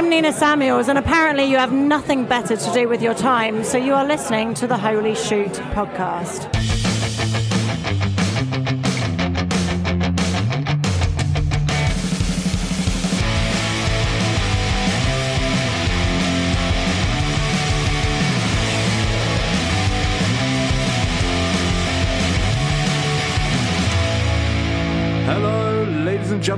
I'm Nina Samuels, and apparently you have nothing better to do with your time, so you are listening to the Holy Shoot podcast.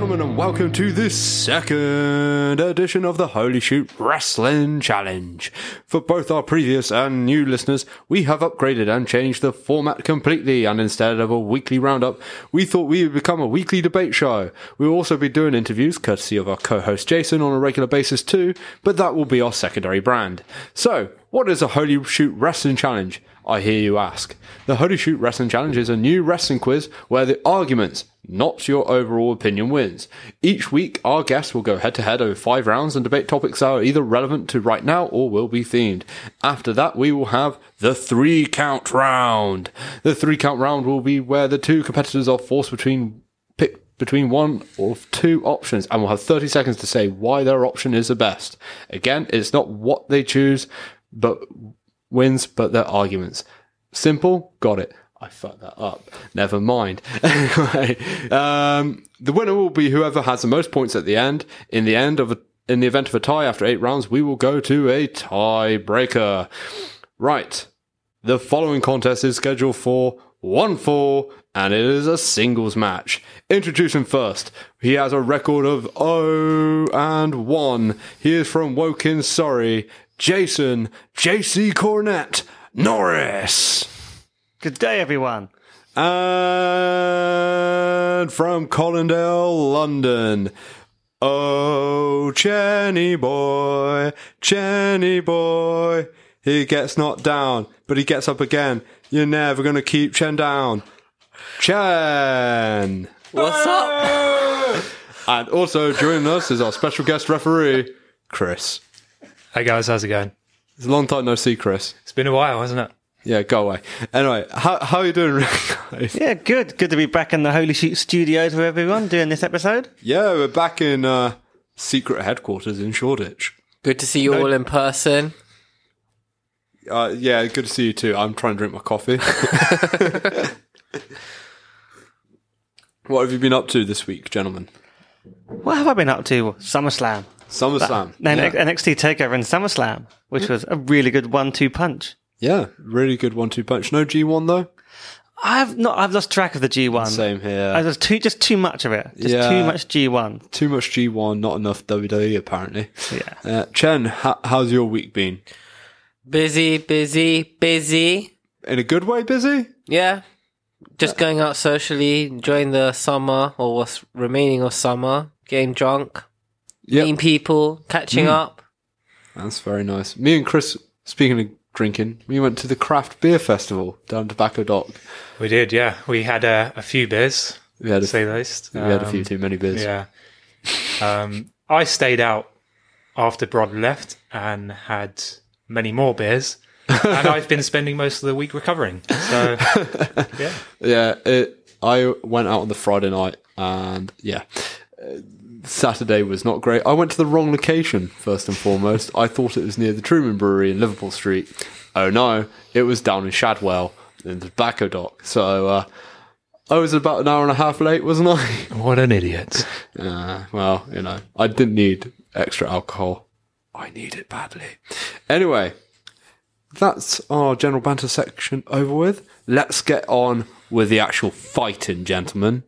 Gentlemen, and welcome to this second edition of the Holy Shoot Wrestling Challenge. For both our previous and new listeners, we have upgraded and changed the format completely, and instead of a weekly roundup, we thought we would become a weekly debate show. We'll also be doing interviews, courtesy of our co-host Jason, on a regular basis too, but that will be our secondary brand. So, what is a Holy Shoot Wrestling Challenge? I hear you ask. The Holy Shoot Wrestling Challenge is a new wrestling quiz where the arguments, not your overall opinion, wins. Each week, our guests will go head to head over five rounds and debate topics that are either relevant to right now or will be themed. After that, we will have the three count round. The three count round will be where the two competitors are forced between pick between one or two options and will have 30 seconds to say why their option is the best. Again, it's not what they choose, but wins, but their arguments. Simple, got it. I fucked that up. Never mind. anyway, um, the winner will be whoever has the most points at the end. In the end of a, in the event of a tie after eight rounds, we will go to a tiebreaker. Right. The following contest is scheduled for one fall, and it is a singles match. Introduce him first. He has a record of 0 and 1. He is from Woking, Surrey. Jason JC Cornett Norris. Good day, everyone. And from Colindale, London. Oh, Chenny boy, Chenny boy. He gets knocked down, but he gets up again. You're never going to keep Chen down. Chen! What's up? And also joining us is our special guest referee, Chris. Hey guys, how's it going? It's a long time no see, Chris. It's been a while, hasn't it? Yeah, go away. Anyway, how, how are you doing, guys? Yeah, good. Good to be back in the Holy Shoot studios with everyone doing this episode. Yeah, we're back in uh, secret headquarters in Shoreditch. Good to see you all in person. Uh, yeah, good to see you too. I'm trying to drink my coffee. what have you been up to this week, gentlemen? What have I been up to? SummerSlam. SummerSlam. Then yeah. NXT Takeover and SummerSlam, which was a really good one-two punch. yeah, really good one-two punch. No G1 though. I've not. I've lost track of the G1. Same here. Uh, There's too just too much of it. Just Yeah. too much G1. Too much G1, not enough WWE apparently. Yeah. Uh, Chen, how, how's your week been? Busy, busy, busy. In a good way, busy? Yeah. Just going out socially, enjoying the summer or what's remaining of summer, getting drunk, Yeah, meeting people, catching up. that's very nice. Me and Chris, speaking of drinking, we went to the craft beer festival down Tobacco Dock. We did, yeah. We had uh, a few beers, We had to a, say the least. we had a few Um, too many beers. Yeah. Um, I stayed out after Brod left and had many more beers. and I've been spending most of the week recovering. So, yeah. Yeah, it, I went out on the Friday night, and yeah, uh, Saturday was not great. I went to the wrong location first and foremost. I thought it was near the Truman Brewery in Liverpool Street. Oh no, it was down in Shadwell in the tobacco dock. So uh, I was about an hour and a half late, wasn't I? What an idiot. Uh, well, you know, I didn't need extra alcohol. I need it badly. Anyway, that's our general banter section over with. Let's get on with the actual fighting, gentlemen.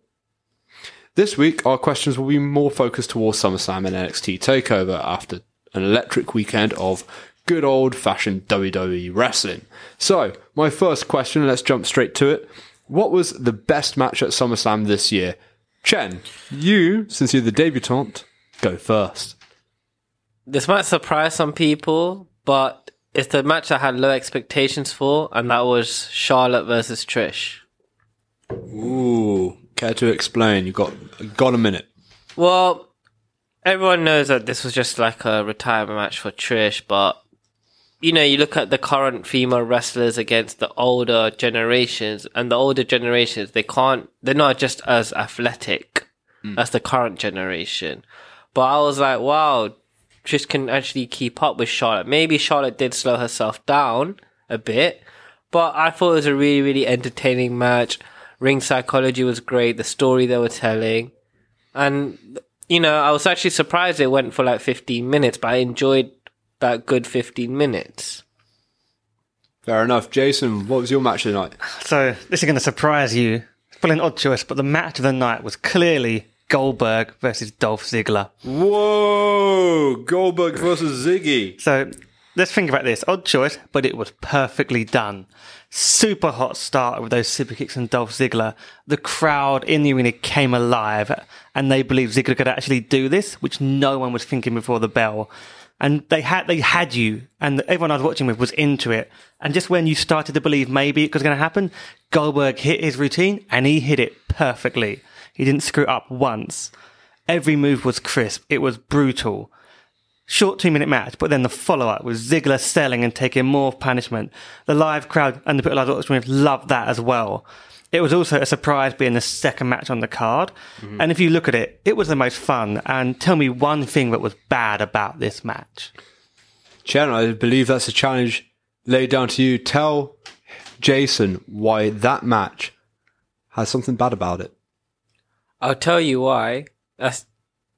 This week, our questions will be more focused towards SummerSlam and NXT TakeOver after an electric weekend of good old fashioned WWE wrestling. So, my first question, let's jump straight to it. What was the best match at SummerSlam this year? Chen, you, since you're the debutante, go first. This might surprise some people, but it's the match I had low expectations for, and that was Charlotte versus Trish. Ooh, care to explain? You got got a minute. Well, everyone knows that this was just like a retirement match for Trish, but you know, you look at the current female wrestlers against the older generations, and the older generations, they can't, they're not just as athletic hmm. as the current generation. But I was like, wow, Trish can actually keep up with Charlotte. Maybe Charlotte did slow herself down a bit, but I thought it was a really, really entertaining match. Ring psychology was great. The story they were telling, and you know, I was actually surprised it went for like 15 minutes, but I enjoyed that good 15 minutes. Fair enough. Jason, what was your match tonight? So this is going to surprise you. It's probably an odd choice, but the match of the night was clearly Goldberg versus Dolph Ziggler. Whoa! Goldberg versus Ziggy. So let's think about this. Odd choice, but it was perfectly done. Super hot start with those super kicks and Dolph Ziggler. The crowd in the arena came alive and they believed Ziggler could actually do this, which no one was thinking before the bell. And they had, they had you and everyone I was watching with was into it. And just when you started to believe maybe it was going to happen, Goldberg hit his routine and he hit it perfectly. He didn't screw up once. Every move was crisp. It was brutal short two minute match, but then the follow up was Ziggler selling and taking more punishment. The live crowd and the people I was watching with loved that as well. It was also a surprise being the second match on the card. Mm-hmm. And if you look at it, it was the most fun. And tell me one thing that was bad about this match. Chen, I believe that's a challenge laid down to you. Tell Jason why that match has something bad about it. I'll tell you why. That's,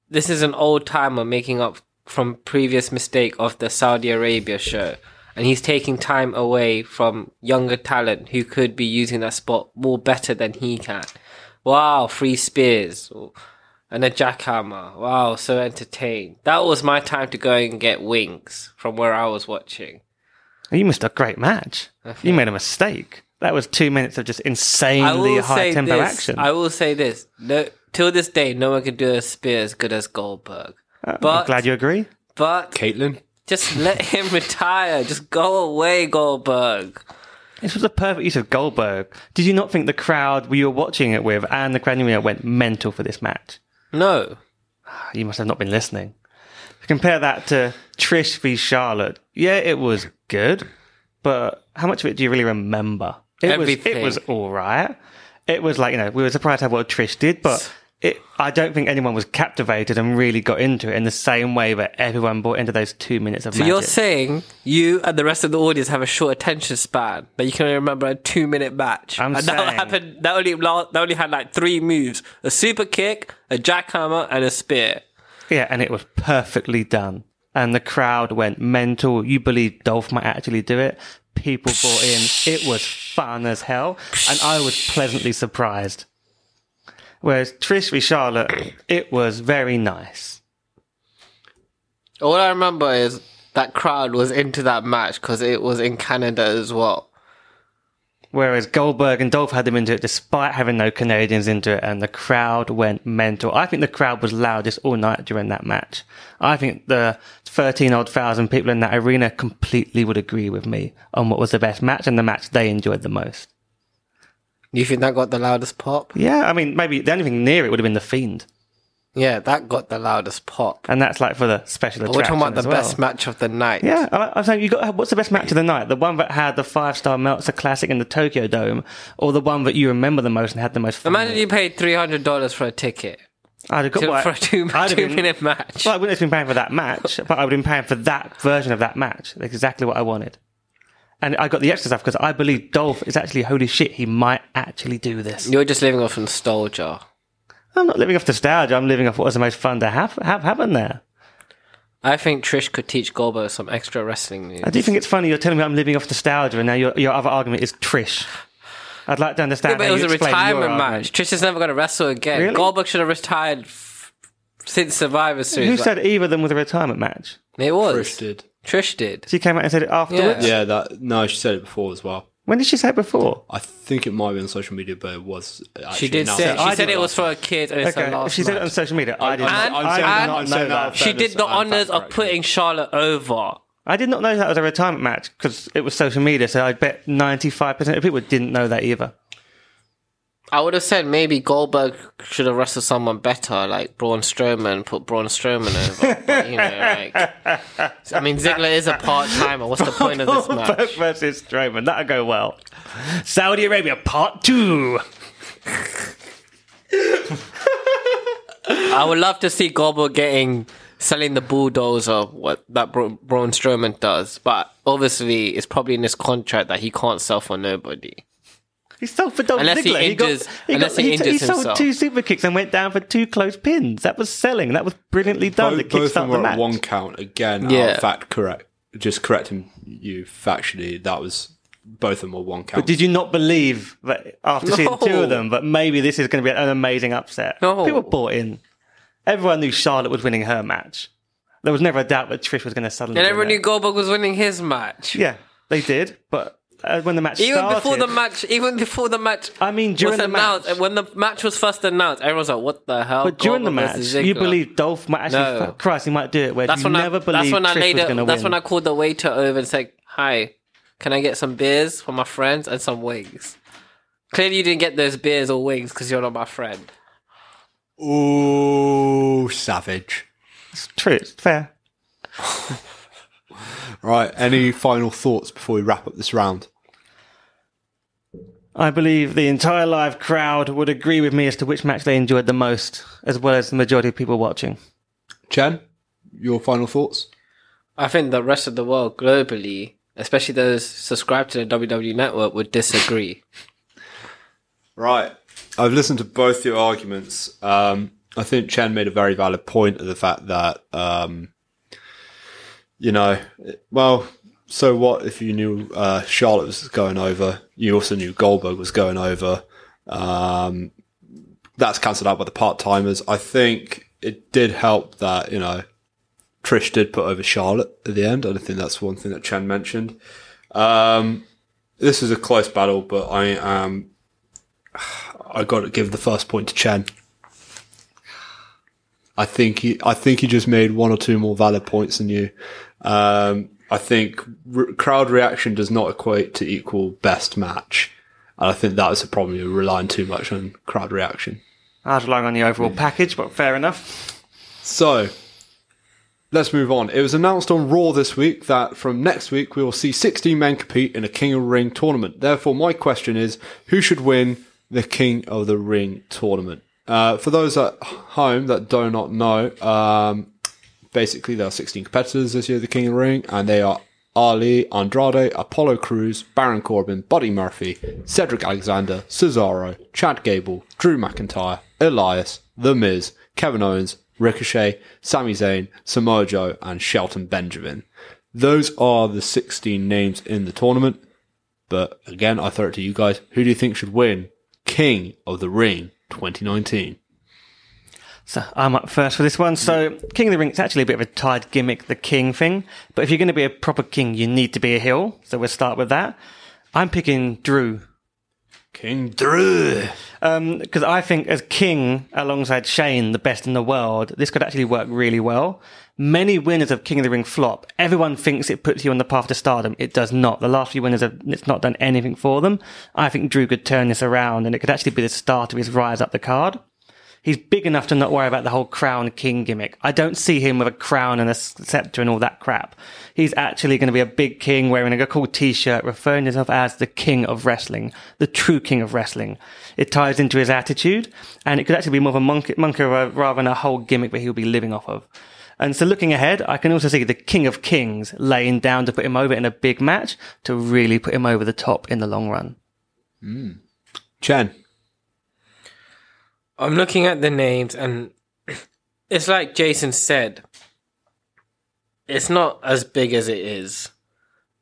this is an old timer making up from previous mistake of the Saudi Arabia show. And he's taking time away from younger talent who could be using that spot more better than he can. Wow, free spears and a jackhammer. Wow, so entertained. That was my time to go and get wings from where I was watching. You missed a great match. You made a mistake. That was two minutes of just insanely high tempo this. action. I will say this. No, till this day, no one can do a spear as good as Goldberg. Uh, I'm but glad you agree. but Caitlin? just let him retire. Just go away, Goldberg. This was a perfect use of Goldberg. Did you not think the crowd we were watching it with and the crowd in the arena went mental for this match? No. Ah, you must have not been listening. Compare that to Trish v Charlotte. Yeah, it was good, but how much of it do you really remember? It was Everything. it was all right. It was like you know we were surprised how well Trish did, but it I don't think anyone was captivated and really got into it in the same way that everyone bought into those two minutes of So magic. you're saying you and the rest of the audience have a short attention span that you can only remember a two minute match. I'm and that saying- happened. That only that only had like three moves: a super kick, a jackhammer, and a spear. Yeah, and it was perfectly done. And the crowd went mental. You believed Dolph might actually do it. People bought in. It was fun as hell. And I was pleasantly surprised. Whereas Trish v Charlotte, it was very nice. All I remember is that crowd was into that match because it was in Canada as well. Whereas Goldberg and Dolph had them into it despite having no Canadians into it, and the crowd went mental. I think the crowd was loudest all night during that match. I think the 13 odd thousand people in that arena completely would agree with me on what was the best match and the match they enjoyed the most. You think that got the loudest pop? Yeah, I mean, maybe the only thing near it would have been the Fiend, Yeah, that got the loudest pop. and that's like for the special But attraction. we're talking about as the well. best match of the night. Yeah, I- I'm saying you got. What's the best match of the night? The one that had the five star Meltzer Classic in the Tokyo Dome, or the one that you remember the most and had the most fun? Imagine with? you paid three hundred dollars for a ticket I'd have got to, what- for a two, I'd have two been- minute match. Well, I wouldn't have been paying for that match, but I would have been paying for that version of that match. That's exactly what I wanted. And I got the extra stuff because I believe Dolph is actually holy shit. He might actually do this. You're just living off nostalgia. I'm not living off nostalgia. I'm living off what was the most fun to have have happen there. I think Trish could teach Goldberg some extra wrestling moves. I do think it's funny. You're telling me I'm living off nostalgia, and now your your other argument is Trish. I'd like to understand. Yeah, but how it was you a explain your retirement argument. match. Trish is never going to wrestle again. Really? Goldberg should have retired f- since Survivor Series. Who said either of them was a retirement match? it was? Trish did. Trish did. She came out and said it afterwards. Yeah, that. No, she said it before as well. When did she say it before? I think it might be on social media, but it was. Actually She did say. that. She I said it was for a kid and it's Okay, her last she said it on match. social media. I did not. And- I did and- not know that. She did the honors of putting Charlotte over. I did not know that was a retirement match because it was social media. So I bet ninety five percent of people didn't know that either. I would have said maybe Goldberg should have wrestled someone better, like Braun Strowman, put Braun Strowman over. But, you know, like, I mean, Ziggler is a part timer. What's the point of this Goldberg match? versus Strowman. That'll go well. Saudi Arabia part two. I would love to see Goldberg getting selling the bulldozer, what that Bra- Braun Strowman does. But obviously, it's probably in his contract that he can't sell for nobody. He sold for Dolph Unless he Ziggler. injures- got, he, unless got, he he, injures he sold himself. two super kicks and went down for two close pins. That was selling. That was brilliantly done. both, It both of them were the match. one count again. Yeah. Yeah. fact correct. Just correcting you factually. That was both of them were one count. But Did you not believe that after seeing two of them, but maybe this is going to be an amazing upset? No. People bought in. Everyone knew Charlotte was winning her match. There was never a doubt that Trish was going to suddenly. And everyone knew Goldberg was winning his match. Yeah, they did. But uh, when the match Even started, before the match, even before the match I mean, during was the announced, match. when the match was first announced, everyone was like, "What the hell?" But during the match, you Ziggler. believe Dolph might actually. No. Christ, he might do it. Where That's you when I. never That's believed when I Trish laid was it. going to That's win. when I called the waiter over and said, "Hi, can I get some beers for my friends and some wings?" Clearly, you didn't get those beers or wings because you're not my friend. Ooh, savage. It's true. It's fair. Right. Any final thoughts before we wrap up this round? I believe the entire live crowd would agree with me as to which match they enjoyed the most, as well as the majority of people watching. Chen, your final thoughts? I think the rest of the world globally, especially those subscribed to the WWE network, would disagree. Right. I've listened to both your arguments. Um, I think Chen made a very valid point of the fact that, um, you know, well, so what if you knew uh, Charlotte was going over? You also knew Goldberg was going over. Um, that's cancelled out by the part timers. I think it did help that, you know, Trish did put over Charlotte at the end. I think that's one thing that Chen mentioned. Um, this is a close battle, but I am I got to give the first point to Chen. I think he, I think he just made one or two more valid points than you. Um, I think r- crowd reaction does not equate to equal best match, and I think that is a problem. You're relying too much on crowd reaction. I was relying on the overall package, but fair enough. So, let's move on. It was announced on Raw this week that from next week we will see 16 men compete in a King of the Ring tournament. Therefore, my question is who should win the King of the Ring tournament? Uh, for those at home that do not know, um, basically there are 16 competitors this year the King of the Ring, and they are Ali, Andrade, Apollo Cruz, Baron Corbin, Buddy Murphy, Cedric Alexander, Cesaro, Chad Gable, Drew McIntyre, Elias, The Miz, Kevin Owens, Ricochet, Sami Zayn, Samoa Joe, and Shelton Benjamin. Those are the 16 names in the tournament. But again, I throw it to you guys. Who do you think should win King of the Ring 2019? So I'm up first for this one. So King of the Ring is actually a bit of a tied gimmick, the king thing. But if you're going to be a proper king, you need to be a heel. So we'll start with that. I'm picking Drew King Drew. Um because I think as king alongside Shane, the best in the world, this could actually work really well. Many winners of King of the Ring flop. Everyone thinks it puts you on the path to stardom. It does not. The last few winners have it's not done anything for them. I think Drew could turn this around, and it could actually be the start of his rise up the card. He's big enough to not worry about the whole crown king gimmick. I don't see him with a crown and a scepter and all that crap. He's actually going to be a big king wearing a cool t-shirt referring to himself as the king of wrestling, the true king of wrestling. It ties into his attitude and it could actually be more of a monkey, monkey rather than a whole gimmick that he'll be living off of. And so looking ahead, I can also see the king of kings laying down to put him over in a big match to really put him over the top in the long run. Hmm. Chen. I'm looking at the names, and it's like Jason said. It's not as big as it is.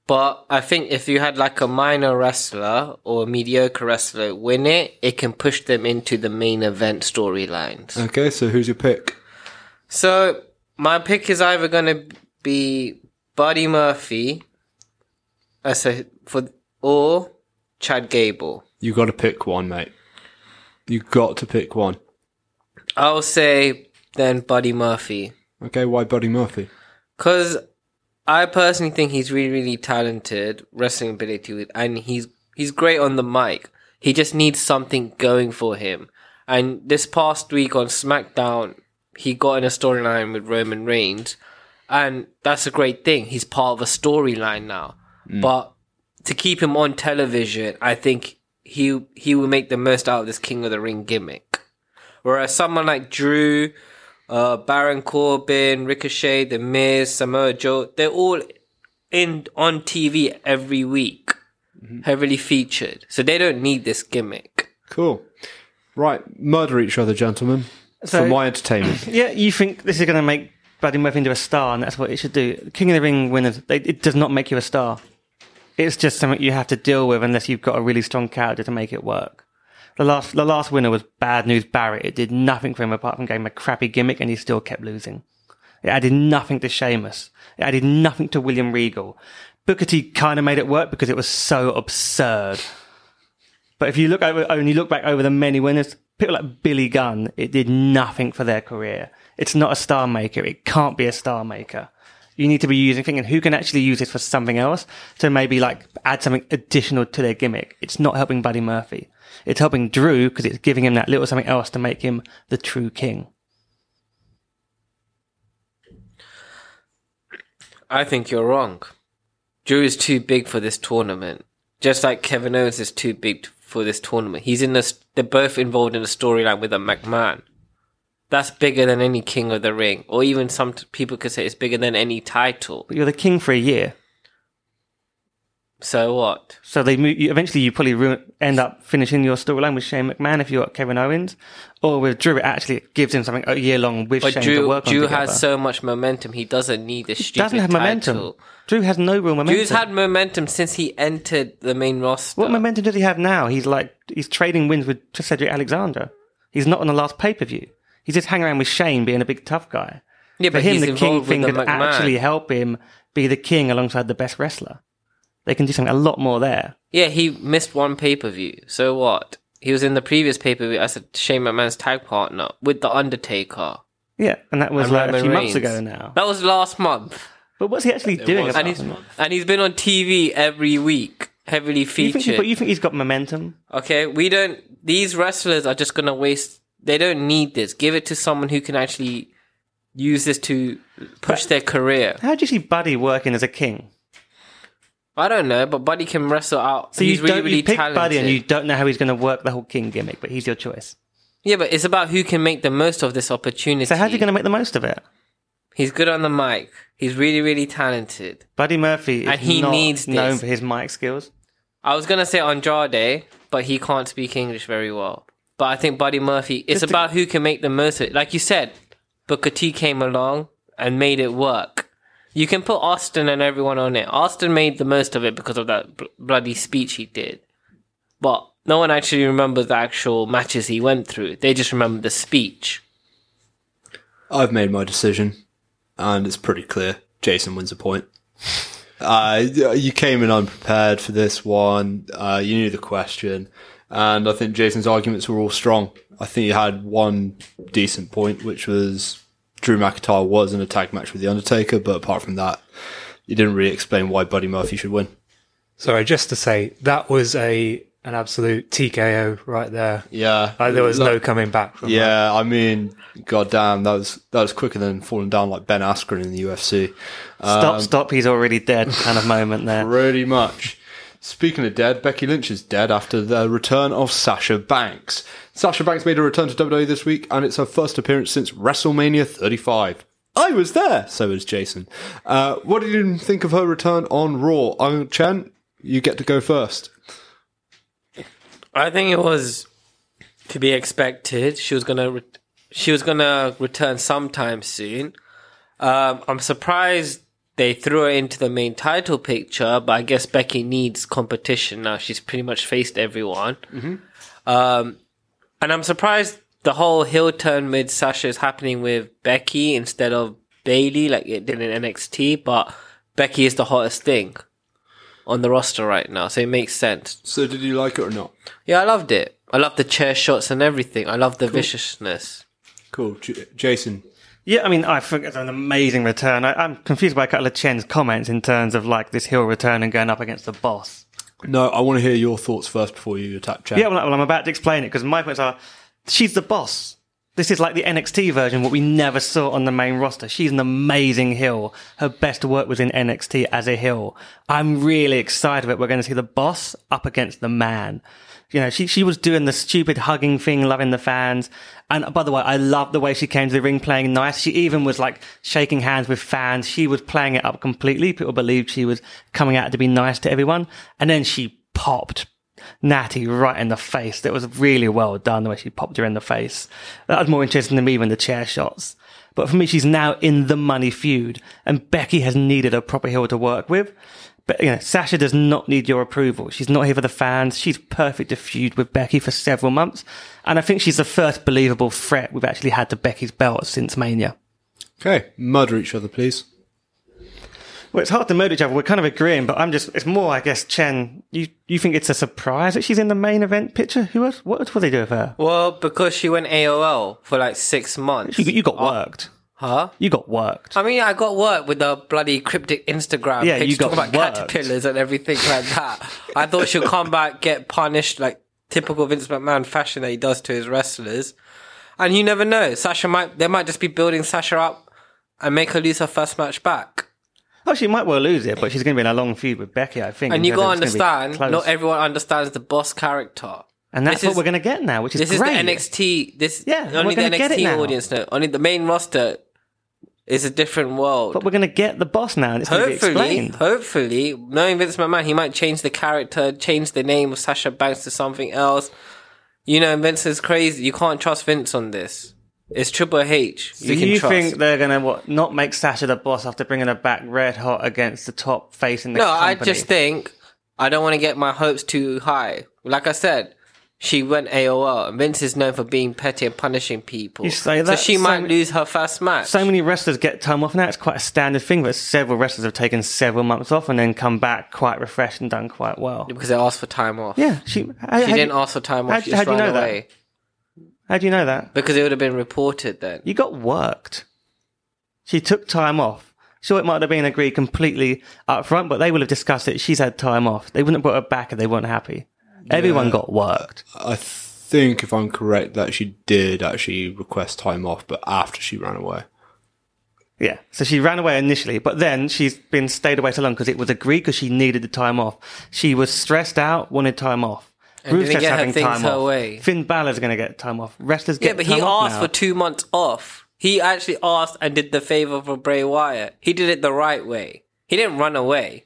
But I think if you had like a minor wrestler or a mediocre wrestler win it, it can push them into the main event storylines. Okay, so who's your pick? So my pick is either going to be Buddy Murphy, as a for or Chad Gable. You got to pick one, mate. You got to pick one. I'll say then Buddy Murphy. Okay, why Buddy Murphy? Because I personally think he's really, really talented, wrestling ability, and he's he's great on the mic. He just needs something going for him. And this past week on SmackDown, he got in a storyline with Roman Reigns, and that's a great thing. He's part of a storyline now. Mm. But to keep him on television, I think he he will make the most out of this King of the Ring gimmick. Whereas someone like Drew uh, Baron Corbin, Ricochet, The Miz, Samoa Joe. They're all in on TV every week, heavily featured. So they don't need this gimmick. Cool. Right, murder each other, gentlemen, So- for my entertainment. Yeah, you think this is going to make Buddy Murphy into a star, and that's what it should do. King of the Ring winners, they, it does not make you a star. It's just something you have to deal with unless you've got a really strong character to make it work. The last, the last winner was Bad News Barrett. It did nothing for him apart from getting a crappy gimmick, and he still kept losing. It added nothing to Sheamus. It added nothing to William Regal. Booker T kind of made it work because it was so absurd. But if you look over, only look back over the many winners, people like Billy Gunn, it did nothing for their career. It's not a star maker. It can't be a star maker. You need to be using thinking who can actually use this for something else to maybe like add something additional to their gimmick. It's not helping Buddy Murphy. It's helping Drew because it's giving him that little something else to make him the true king. I think you're wrong. Drew is too big for this tournament. Just like Kevin Owens is too big for this tournament. He's in this, they're both involved in a storyline with a McMahon. That's bigger than any King of the Ring. Or even some t- people could say it's bigger than any title. But you're the king for a year. So what? So they move, you, eventually you probably ruin, end up finishing your storyline with Shane McMahon if you're at Kevin Owens, or with Drew. It actually gives him something a year long with But Shane to Drew, on Drew has so much momentum, he doesn't need this He stupid doesn't have title. momentum. Drew has no real momentum. Drew's had momentum since he entered the main roster. what momentum does he have now? He's like he's trading wins with Cedric Alexander. He's not on the last pay per view. He's just hanging around with Shane, being a big tough guy. yeah, For but him, the king thing could McMahon. actually help him be the king alongside the best wrestler. They can do something a lot more there. Yeah, he missed one pay per view. So what? He was in the previous pay per view as a Shane McMahon's tag partner with The Undertaker. Yeah, and that was and like a Roman few months ago now. That was last month. But what's he actually doing? And he's, and he's been on TV every week, heavily You think, featured. but you think he's got momentum? Okay, we don't. These wrestlers are just gonna waste. They don't need this. Give it to someone who can actually use this to push their career. How do you see Buddy working as a king? I don't know, but Buddy can wrestle out. So he's you really, really you pick talented. Buddy and you don't know how he's going to work the whole king gimmick, but he's your choice. Yeah, but it's about who can make the most of this opportunity. So how's he going to make the most of it? He's good on the mic. He's really, really talented. Buddy Murphy is And he needs known this. for his mic skills. I was gonna say Andrade, but he can't speak English very well. But I think Buddy Murphy. It's Just to- about who can make the most of it. Like you said, Booker T came along and made it work. You can put Austin and everyone on it. Austin made the most of it because of that bl- bloody speech he did. But no one actually remembers the actual matches he went through. They just remember the speech. I've made my decision, and it's pretty clear. Jason wins a point. Uh, you came in unprepared for this one. Uh, you knew the question, and I think Jason's arguments were all strong. I think he had one decent point, which was Drew McIntyre was in a tag match with the Undertaker, but apart from that, he didn't really explain why Buddy Murphy should win. Sorry, just to say that was a an absolute TKO right there. Yeah, Like, there was no coming back from that. Yeah, I mean, goddamn, that was that was quicker than falling down like Ben Askren in the UFC. Stop, um, stop, he's already dead kind of moment there. Pretty much. Speaking of dead, Becky Lynch is dead after the return of Sasha Banks. Sasha Banks made a return to WWE this week, and it's her first appearance since WrestleMania 35. I was there, so was Jason. Uh, what did you think of her return on Raw? Uh, Chen, you get to go first. I think it was to be expected. She was gonna re- she was gonna return sometime soon. Um, I'm surprised they threw her into the main title picture, but I guess Becky needs competition now. She's pretty much faced everyone. Um, and I'm surprised the whole heel turn with Sasha is happening with Becky instead of Bayley, like it did in NXT. But Becky is the hottest thing on the roster right now, so it makes sense. So, did you like it or not? Yeah, I loved it. I love the chair shots and everything. I love the viciousness. Cool. J- Jason. Yeah, I mean, I think it's an amazing return. I, I'm confused by a couple of Chen's comments in terms of like this heel return and going up against the boss. No, I want to hear your thoughts first before you attack Chen. Yeah, well, well I'm about to explain it because my points are she's the boss. This is like the NXT version, what we never saw on the main roster. She's an amazing heel. Her best work was in NXT as a heel. I'm really excited that we're going to see the boss up against the man. You know, she, she was doing the stupid hugging thing, loving the fans. And by the way, I love the way she came to the ring playing nice. She even was like shaking hands with fans. She was playing it up completely. People believed she was coming out to be nice to everyone. And then she popped Natty right in the face. That was really well done, the way she popped her in the face. That was more interesting to me than the chair shots. But for me, she's now in the money feud, and Becky has needed a proper heel to work with. But you know, Sasha does not need your approval. She's not here for the fans. She's perfect to feud with Becky for several months, and I think she's the first believable threat we've actually had to Becky's belt since Mania. Okay, murder each other, please. Well, it's hard to murder each other. We're kind of agreeing, but I'm just, it's more, I guess, Chen, you, you think it's a surprise that she's in the main event picture? Who else? What else will they do with her? Well, because she went AOL for like six months. You, you got Oh, worked. Huh? You got worked. I mean, I got worked with the bloody cryptic Instagram Yeah, page you got talking about worked. caterpillars and everything like that. I thought she'll come back, get punished like typical Vince McMahon fashion that he does to his wrestlers. And you never know. Sasha might, they might just be building Sasha up and make her lose her first match back. Oh, she might well lose it, but she's going to be in a long feud with Becky, I think. And you gonna be understand, not everyone understands the boss character. And that's this what is- we're going to get now, which is This is the NXT. This Yeah, only the gonna get it NXT audience know. Only the main roster is a different world. But we're going to get the boss now, and it's going to be hopefully, explained. hopefully, knowing Vince McMahon, he might change the character, change the name of Sasha Banks to something else. You know, Vince is crazy. You can't trust Vince on this. It's Triple H. Do you can you think they're going to what not make Sasha the boss after bringing her back red hot against the top face in the no, company? I just think I don't want to get my hopes too high. Like I said, she went AOL, and Vince is known for being petty and punishing people. You say so she so might many- lose her first match. so many wrestlers get time off now. It's quite a standard thing, but several wrestlers have taken several months off and then come back quite refreshed and done quite well. because they asked for time off. Yeah, she. How, She how didn't do, ask for time how- off. She just how do you ran know that? away how do you know that? because it would have been reported then. You got worked. She took time off. Sure, it might have been agreed completely up front, but they will have discussed it. She's had time off. They wouldn't have brought her back if they weren't happy. Everyone got worked. I think, if I'm correct, that she did actually request time off, but after she ran away. Yeah. So she ran away initially, but then she's been stayed away so long because it was agreed because she needed the time off. She was stressed out, wanted time off. And didn't Rusev's get her having things time her off. way. Finn Balor's going to get time off. Wrestlers Yeah, get but he asked for two months off. He actually asked and did the favor for Bray Wyatt. He did it the right way. He didn't run away.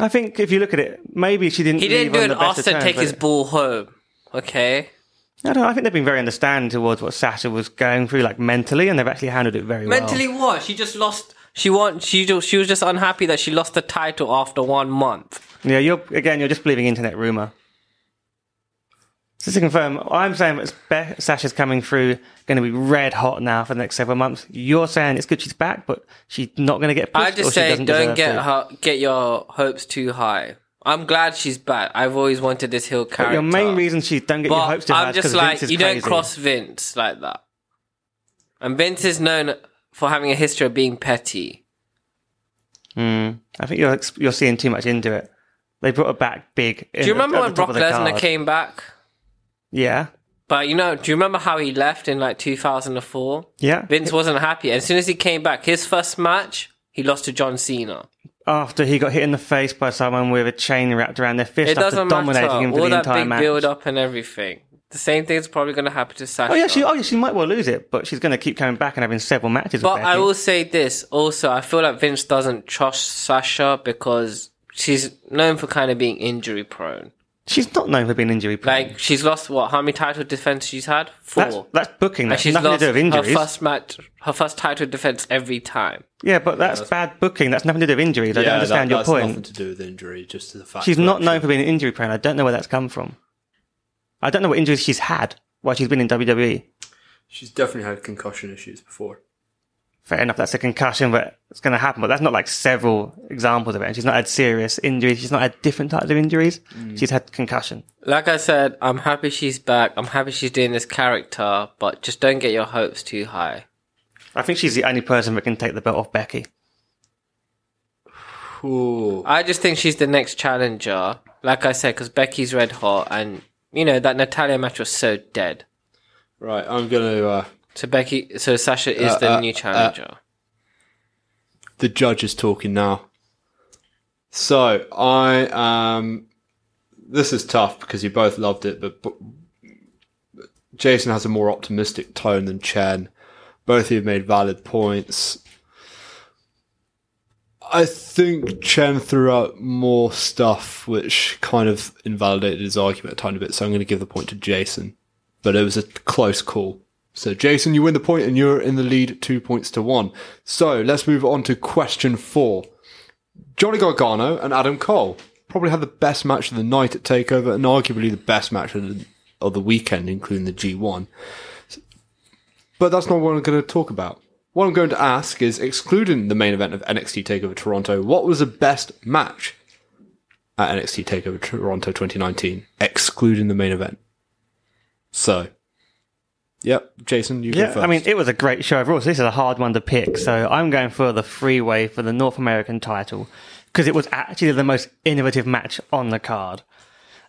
I think if you look at it, maybe she didn't. He didn't do on an the best of Austin take his ball home. Okay. I don't know. I think they've been very understanding towards what Sasha was going through, like mentally, and they've actually handled it very well. Mentally, what? She just lost. She want. She just, she was just unhappy that she lost the title after one month. Yeah, you're again. You're just believing internet rumor. Just to confirm, I'm saying that Be- Sasha's coming through, going to be red hot now for the next several months. You're saying it's good she's back, but she's not going to get. I just say don't get her get your hopes too high. I'm glad she's back. I've always wanted this heel But character. Your main reason she don't get your But hopes too high I'm just like you don't cross Vince like that. And Vince is known for having a history of being petty. Mm, I think you're you're seeing too much into it. They brought her back big. Do you remember when Brock Lesnar came back? Yeah, But you know, do you remember how he left in like 2004? yeah. Vince wasn't happy. And as soon as he came back, his first match, he lost to John Cena. After he got hit in the face by someone with a chain wrapped around their fist It after doesn't dominating matter. him for All the that entire big match. build up and everything. The same thing's probably going to happen to Sasha. Oh yeah, she oh yeah, she might well lose it, but she's going to keep coming back and having several matches. But I will say this also. I feel like Vince doesn't trust Sasha because she's known for kind of being injury prone. She's not known for being injury prone. Like she's lost what? How many title defense she's had? Four. that's that's booking. and That's she's nothing to lost do with injuries. her first match, her first title defense every time. yeah, but that's bad booking. That's nothing to do with injuries. I don't understand that, your that's point. nothing to do with injury, just to the fact She's that not she- known for being injury prone. I don't know where that's come from. I don't know what injuries she's had while she's been in WWE. She's definitely had concussion issues before. Fair enough, that's a concussion, but it's going to happen. But that's not like several examples of it. And she's not had serious injuries. She's not had different types of injuries. Mm. She's had concussion. Like I said, I'm happy she's back. I'm happy she's doing this character, but just don't get your hopes too high. I think she's the only person that can take the belt off Becky. Ooh. I just think she's the next challenger. Like I said, because Becky's red hot, and you know that Natalya match was so dead. Right, I'm gonna. Uh, So Becky, so Sasha is Uh, the uh, new challenger. the judge is talking now. So I um, this is tough because you both loved it, but, but Jason has a more optimistic tone than Chen. Both of you have made valid points. I think Chen threw out more stuff which kind of invalidated his argument a tiny bit, so I'm going to give the point to Jason. But it was a close call. So, Jason, you win the point and you're in the lead two points to one. So, let's move on to question four. Johnny Gargano and Adam Cole probably had the best match of the night at TakeOver and arguably the best match of the, of the weekend, including the G1. But that's not what I'm going to talk about. What I'm going to ask is, excluding the main event of NXT TakeOver Toronto, what was the best match at NXT TakeOver Toronto 2019, excluding the main event? So, yep, Jason, you go Yeah, first. I mean, it was a great show overall. So this is a hard one to pick. So I'm going for the three-way for the North American title because it was actually the most innovative match on the card.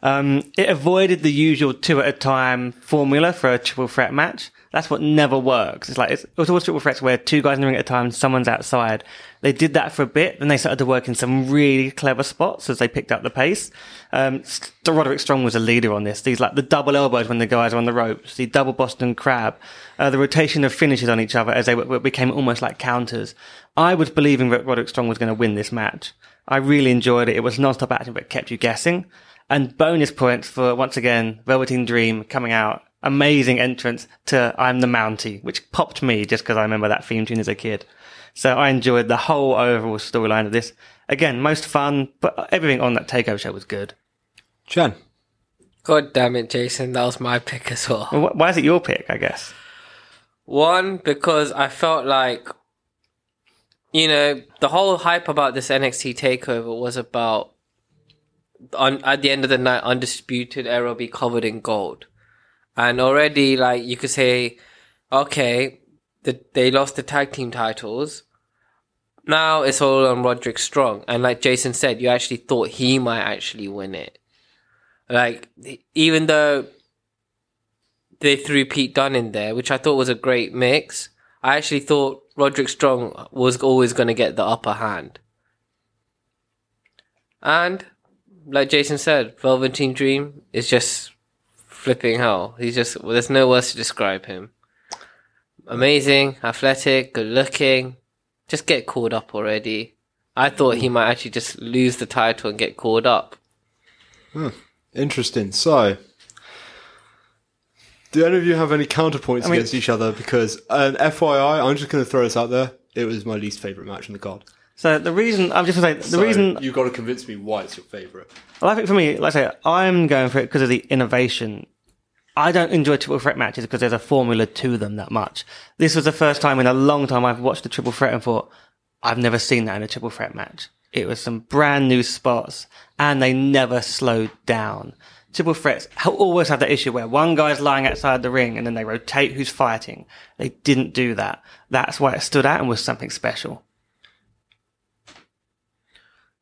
Um, it avoided the usual two at a time formula for a triple threat match. That's what never works. It's like it's, it was always triple threats where two guys in the ring at a time, someone's outside. They did that for a bit, then they started to work in some really clever spots as they picked up the pace. Um, Roderick Strong was a leader on this. These like the double elbows when the guys are on the ropes, the double Boston Crab, uh, the rotation of finishes on each other as they w- became almost like counters. I was believing that Roderick Strong was going to win this match. I really enjoyed it. It was non-stop action, but kept you guessing. And bonus points for once again Velveteen Dream coming out. Amazing entrance to I'm the Mountie, which popped me just because I remember that theme tune as a kid. So I enjoyed the whole overall storyline of this. Again, most fun, but everything on that takeover show was good. Chen. God damn it, Jason, that was my pick as well. Well, why is it your pick? I guess. One, because I felt like, you know, the whole hype about this NXT takeover was about, on, at the end of the night, Undisputed Era will be covered in gold. And already, like, you could say, okay, the, they lost the tag team titles. Now it's all on Roderick Strong. And like Jason said, you actually thought he might actually win it. Like, even though they threw Pete Dunne in there, which I thought was a great mix. I actually thought Roderick Strong was always going to get the upper hand. And, like Jason said, Velveteen Dream is just flipping hell. He's just, well, there's no words to describe him. Amazing, athletic, good looking. Just get called up already. I thought he might actually just lose the title and get called up. Interesting. So, do any of you have any counterpoints mean- against each other? Because, uh, FYI, I'm just going to throw this out there. It was my least favourite match in the card. So the reason I'm just going to say the So reason you've got to convince me why it's your favourite. Well, I think for me, like I say, I'm going for it because of the innovation. I don't enjoy triple threat matches because there's a formula to them that much. This was the first time in a long time I've watched a triple threat and thought, I've never seen that in a triple threat match. It was some brand new spots and they never slowed down. Triple threats always have that issue where one guy's lying outside the ring and then they rotate who's fighting. They didn't do that. That's why it stood out and was something special.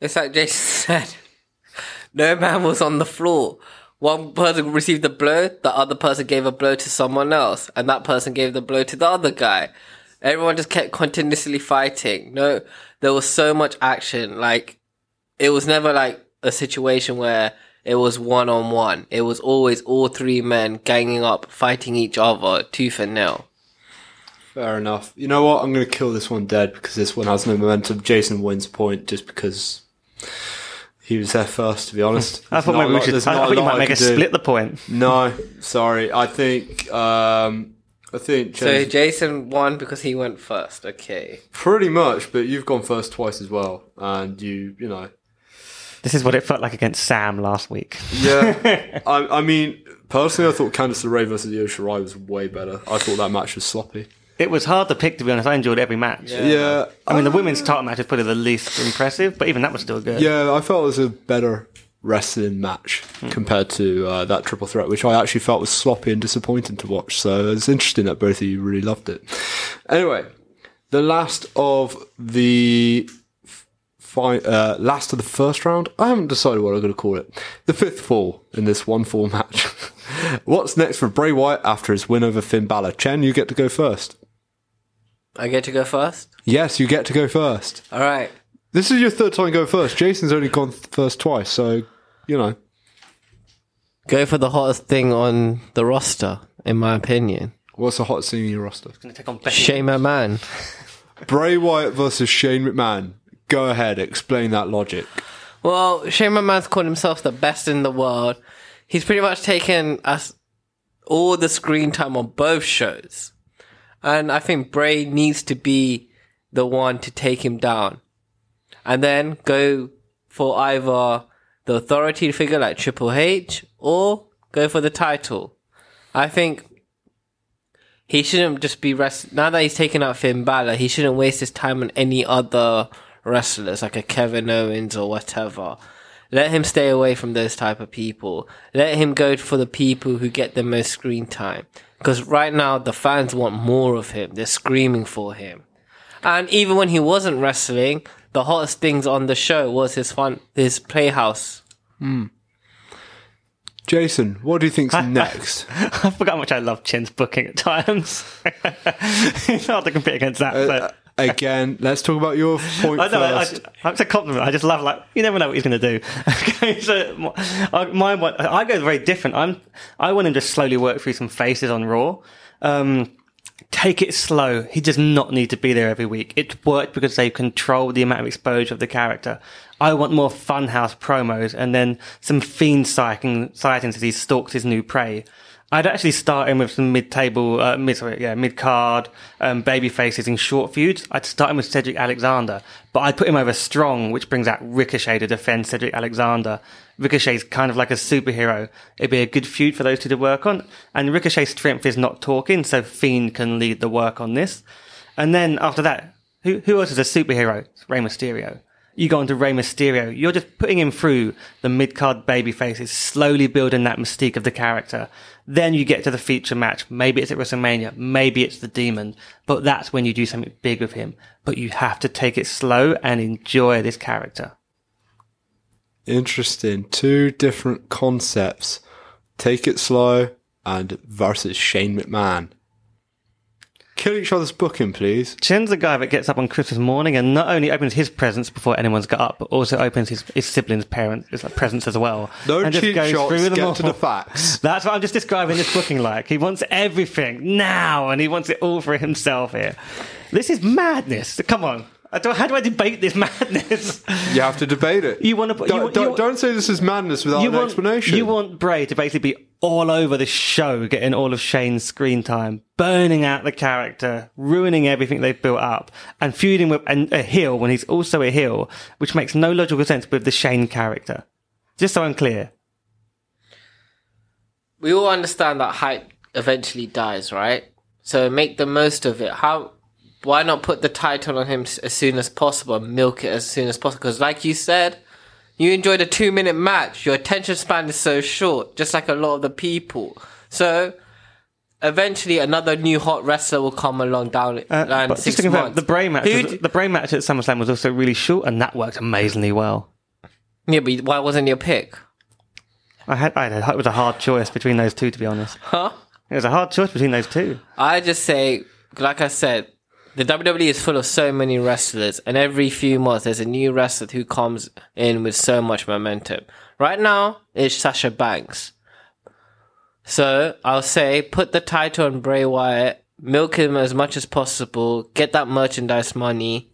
It's like Jason said. No man was on the floor. One person received a blow, the other person gave a blow to someone else, and that person gave the blow to the other guy. Everyone just kept continuously fighting. No, there was so much action. Like, it was never like a situation where it was one on one. It was always all three men ganging up, fighting each other, tooth and nail. Fair enough. You know what? I'm going to kill this one dead because this one has no momentum. Jason wins point just because he was there first, to be honest. I There's thought maybe a we should, there's I not a thought you might I make us split the point. No, sorry. I think, um, I think So Jason won because he went first. Okay. pretty much, but you've gone first twice as well. And you, you know, This is what it felt like against Sam last week. Yeah, I, I mean, personally, I thought Candice LeRae versus Io Shirai was way better. I thought that match was sloppy. It was hard to pick, to be honest. I enjoyed every match. Yeah, I mean, the women's title match is probably the least impressive, but even that was still good. yeah, I felt it was a better wrestling match compared to uh, that triple threat, which I actually felt was sloppy and disappointing to watch. So it's interesting that both of you really loved it. Anyway, the last of the uh, last of the first round. I haven't decided what I'm going to call it. The fifth fall in this one fall match. What's next for Bray Wyatt after his win over Finn Balor? Chen, you get to go first. I get to go first. Yes, you get to go first. All right. This is your third time going first. Jason's only gone first twice, so you know. Go for the hottest thing on the roster, in my opinion. What's the hottest thing in your roster? Gonna take on Becky. Shane McMahon. Bray Wyatt versus Shane McMahon. Go ahead, explain that logic. Well, Shane McMahon's called himself the best in the world. He's pretty much taken us all the screen time on both shows. And I think Bray needs to be the one to take him down. And then go for either the authority figure like Triple H or go for the title. I think he shouldn't just be rest. Now that he's taken out Finn Balor, he shouldn't waste his time on any other wrestlers like a Kevin Owens or whatever. Let him stay away from those type of people. Let him go for the people who get the most screen time. Because right now the fans want more of him. They're screaming for him. And even when he wasn't wrestling, the hottest things on the show was his fun, his playhouse. Jason, what do you think's next? I forgot how much I love Chen's booking at times. it's hard to compete against that. Uh, but again, let's talk about your point I know. I, first. I, it's a compliment. I just love like you never know what he's going to do. Okay, so my, I- my one, I go very different. I'm I want him to slowly work through some faces on Raw. Um, take it slow. He does not need to be there every week. It worked because they controlled the amount of exposure of the character. I want more funhouse promos and then some fiend sighting, sightings as he stalks his new prey. I'd actually start him with some mid-table, uh, mid, sorry, yeah, mid-card, um, baby faces in short feuds. I'd start him with Cedric Alexander, but I'd put him over strong, which brings out Ricochet to defend Cedric Alexander. Ricochet's kind of like a superhero. It'd be a good feud for those two to work on. And Ricochet's strength is not talking, so Fiend can lead the work on this. And then after that, who, who else is a superhero? It's Rey Mysterio. You go on to Rey Mysterio. You're just putting him through the mid-card baby faces, slowly building that mystique of the character. Then you get to the feature match. Maybe it's at WrestleMania. Maybe it's the Demon. But that's when you do something big with him. But you have to take it slow and enjoy this character. Interesting. Two different concepts. Take it slow and versus Shane McMahon. Kill each other's booking, please. Chen's the guy that gets up on Christmas morning and not only opens his presents before anyone's got up, but also opens his, his siblings' parents' his, like, presents as well. No and just cheap goes shots. through them all. Get to the facts. That's what I'm just describing this booking like. He wants everything now, and he wants it all for himself here. This is madness. Come on. I don't, how do I debate this madness? You have to debate it. You wanna put- Don't, you- don't, you- don't say this is madness without you an want, explanation. You want Bray to basically be all over the show, getting all of Shane's screen time, burning out the character, ruining everything they've built up, and feuding with an, a heel when he's also a heel, which makes no logical sense with the Shane character. Just so I'm clear. we all understand that hype eventually dies, right? So make the most of it. How? Why not put the title on him as soon as possible and milk it as soon as possible? Because, like you said, you enjoyed a two-minute match. Your attention span is so short, just like a lot of the people. So. Eventually, another new hot wrestler will come along down Uh, line but six just months. the brain match, Who was- d- the Bray match at SummerSlam was also really short, and that worked amazingly well. yeah, but why wasn't your pick? I had, I had, it was a hard choice between those two, to be honest. Huh? It was a hard choice between those two. I just say, like I said, the WWE is full of so many wrestlers, and every few months there's a new wrestler who comes in with so much momentum. Right now, it's Sasha Banks. So I'll say, put the title on Bray Wyatt, milk him as much as possible, get that merchandise money,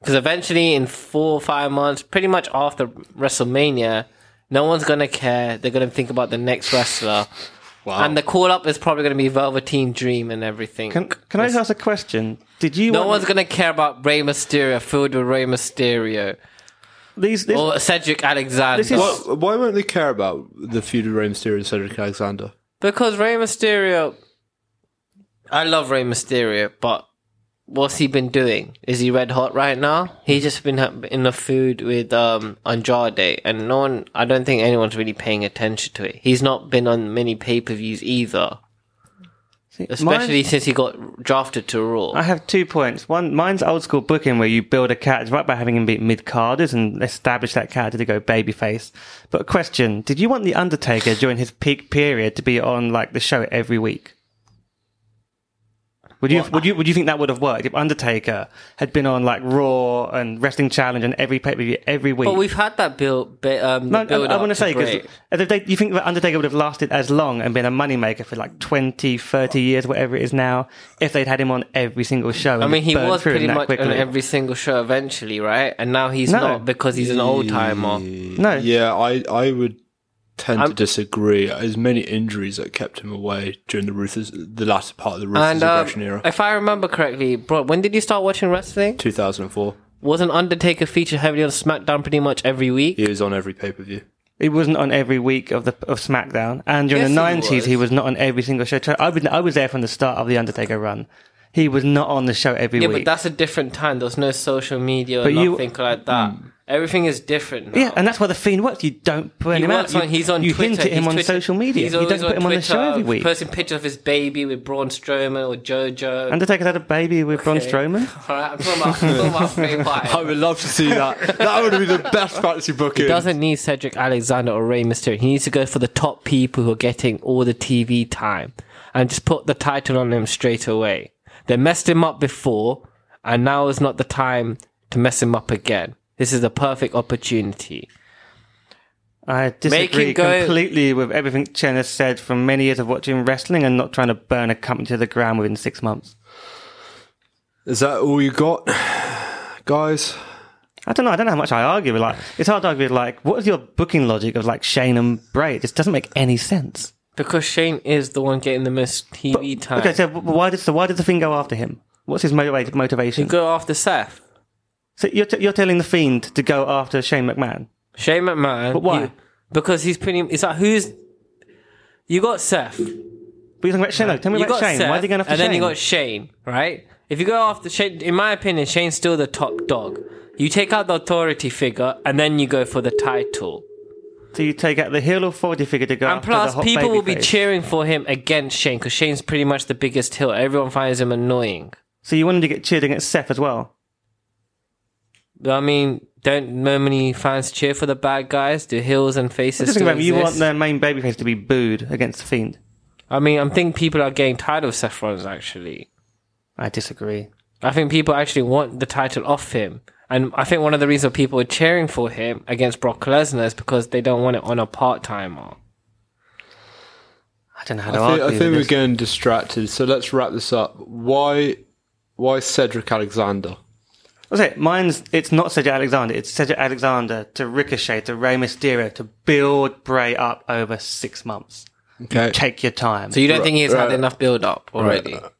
because eventually, in four or five months, pretty much after WrestleMania, no one's gonna care. They're gonna think about the next wrestler. Wow. And the call up is probably going to be Velveteen Dream and everything. Can, can I just ask a question? Did you no one's going to care about Rey Mysterio filled with Rey Mysterio these? This, or Cedric Alexander. This is- Why, why won't they care about the feud of Rey Mysterio and Cedric Alexander? because Rey Mysterio, I love Rey Mysterio, but what's he been doing? Is he red hot right now? He's just been in the food with um Andrade, and no one. I don't think anyone's really paying attention to it. He's not been on many pay per views either. especially since he got drafted to Raw. I have two points. One, mine's old school booking where you build a character right by having him beat mid carders and establish that character to go babyface. But question: Did you want the Undertaker during his peak period to be on like the show every week? Would you would you would you think that would have worked if Undertaker had been on like Raw and Wrestling Challenge and every pay per view every week? but we've had that build. Bi- um, No, build I, up want to say because you think that Undertaker would have lasted as long and been a moneymaker for like 20, 30 years, whatever it is now, if they'd had him on every single show. And I mean, he was pretty much quickly. on every single show eventually, right? And now he's No. not because he's an old timer. No. Yeah, I, I would tend to I'm- disagree. As many injuries that kept him away during the Ruthless, the latter part of the Ruthless And um, era, if I remember correctly, bro, when did you start watching wrestling? 2004. Wasn't Undertaker featured heavily on SmackDown pretty much every week? He was on every pay per view. He wasn't on every week of the of SmackDown, and during Yes, the nineties, he, was. was not on every single show. I was I was there from the start of the Undertaker run. He was not on the show every week. Yeah, week. but that's a different time. There's no social media or But you- nothing like that. Mm. Everything is different now. yeah, and that's why the Fiend works. You don't put He him out. works You, on, he's on you Twitter. hint at him he's on Twitter- social media. He's You don't put him on the show Twitter, every week. Posting pictures of his baby with Braun Strowman or JoJo. Undertaker's had a baby with Braun Okay. Strowman. Alright, I'm talking about, I'm talking about Bray Wyatt. I would love to see that. that would be the best fantasy booking. He doesn't need Cedric Alexander or Rey Mysterio. He needs to go for the top people who are getting all the TV time and just put the title on them straight away. They messed him up before, and now is not the time to mess him up again. This is the perfect opportunity. I disagree go- completely with everything Chen has said from many years of watching wrestling and not trying to burn a company to the ground within six months. Is that all you got, guys? I don't know. I don't know how much I argue with. Like, it's hard to argue with. Like, what is your booking logic of like Shane and Bray? It just doesn't make any sense. Because Shane is the one getting the most TV time. Okay, so why did so why did the Fiend go after him? What's his motiva- motivation? Go after Seth. So you're t- you're telling the Fiend to go after Shane McMahon? Shane McMahon. But why? he- because he's pretty. It's like who's. You got Seth. But you're talking about Shane. No, tell me you about Shane. Seth, why are they going after and Shane? then you got Shane, right? If you go after Shane, in my opinion, Shane's still the top dog. You take out the authority figure, and then you go for the title. So you take out the heel authority figure to go And after plus, the hot people will be babyface. cheering for him against Shane because Shane's pretty much the biggest heel. Everyone finds him annoying. So you wanted to get cheered against Seth as well. I mean, don't many fans cheer for the bad guys? Do heels and faces Just think still about it, you want exist? the main babyface to be booed against the Fiend. I mean, I'm thinking people are getting tired of Seth Rollins. Actually, I disagree. I think people actually want the title off him. And I think one of the reasons people are cheering for him against Brock Lesnar is because they don't want it on a part timer. I don't know how to I think, argue I think we're getting distracted. So let's wrap this up. Why, why Cedric Alexander? What's it? Mine's it's not Cedric Alexander. It's Cedric Alexander to Ricochet to Rey Mysterio to build Bray up over six months. Okay, Take your time. So you don't think he's had enough build up already? Right.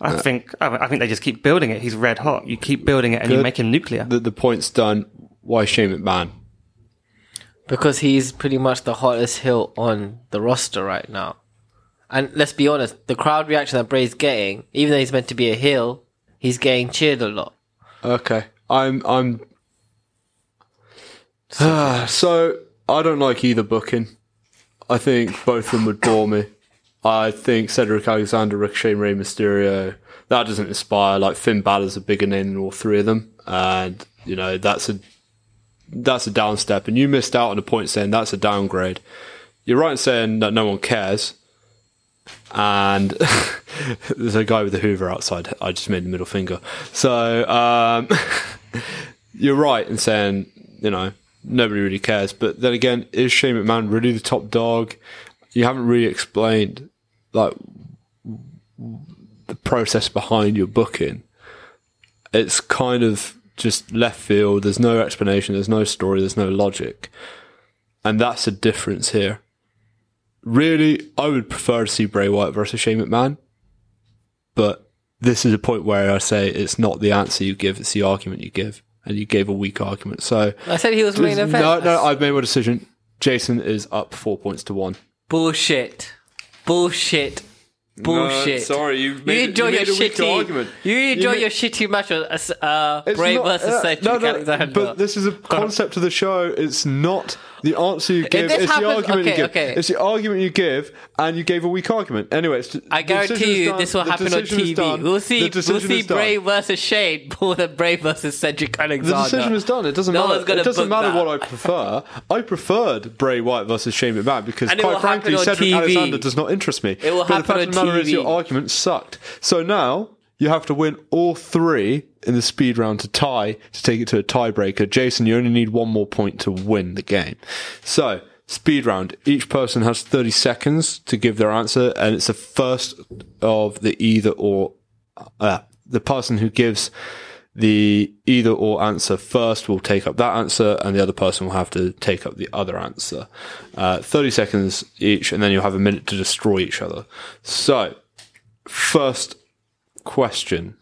I uh, think I I think they just keep building it. He's red hot. You keep building it and you make him nuclear. the the point's done. Why Shane McMahon? Because he's pretty much the hottest heel on the roster right now. And let's be honest, the crowd reaction that Bray's getting, even though he's meant to be a heel, he's getting cheered a lot. Okay, I'm I'm. so I don't like either booking. I think both of them would bore me. I think Cedric Alexander, Ricochet, Rey Mysterio. That doesn't inspire. Like Finn Balor's a bigger name than all three of them, and you know that's a that's a down step. And you missed out on a point saying that's a downgrade. You're right in saying that no one cares. And there's a guy with a Hoover outside. I just made the middle finger. So um, you're right in saying you know nobody really cares. But then again, is Shane McMahon really the top dog? You haven't really explained like the process behind your booking. It's kind of just left field. There's no explanation. There's no story. There's no logic, and that's the difference here. Really, I would prefer to see Bray Wyatt versus Shane McMahon, but this is a point where I say it's not the answer you give; it's the argument you give, and you gave a weak argument. So I said he was main event. no, no, I've made my decision. Jason is up four points to one. Bullshit. Bullshit. Bullshit. sorry, you made- you enjoy you your made a weak shitty. argument. You enjoy made- your shitty match with uh, Bray not- versus uh, Cedric no, no, Alexander. But this is a concept of the show. It's not the answer you give. It's happens- the argument you give. okay. It's the argument you give, and you gave a weak argument. Anyway, it's, I guarantee you done, this will happen on TV. done, We'll see. We'll see. Bray versus Shane more than Bray versus Cedric Alexander. The decision is done. It doesn't No matter. It doesn't matter that. what I prefer. I preferred Bray Wyatt versus Shane McMahon because, And quite frankly, Cedric TV. Alexander does not interest me. It will but happen on of the matter is, your argument sucked. So now you have to win all three in the speed round to tie to take it to a tiebreaker. Jason, you only need one more point to win the game. So. Speed round. Each person has 30 seconds to give their answer, and it's the first of the either or. Uh, the person who gives the either or answer first will take up that answer, and the other person will have to take up the other answer. Uh, 30 seconds each, and then you'll have a minute to destroy each other. So, first question.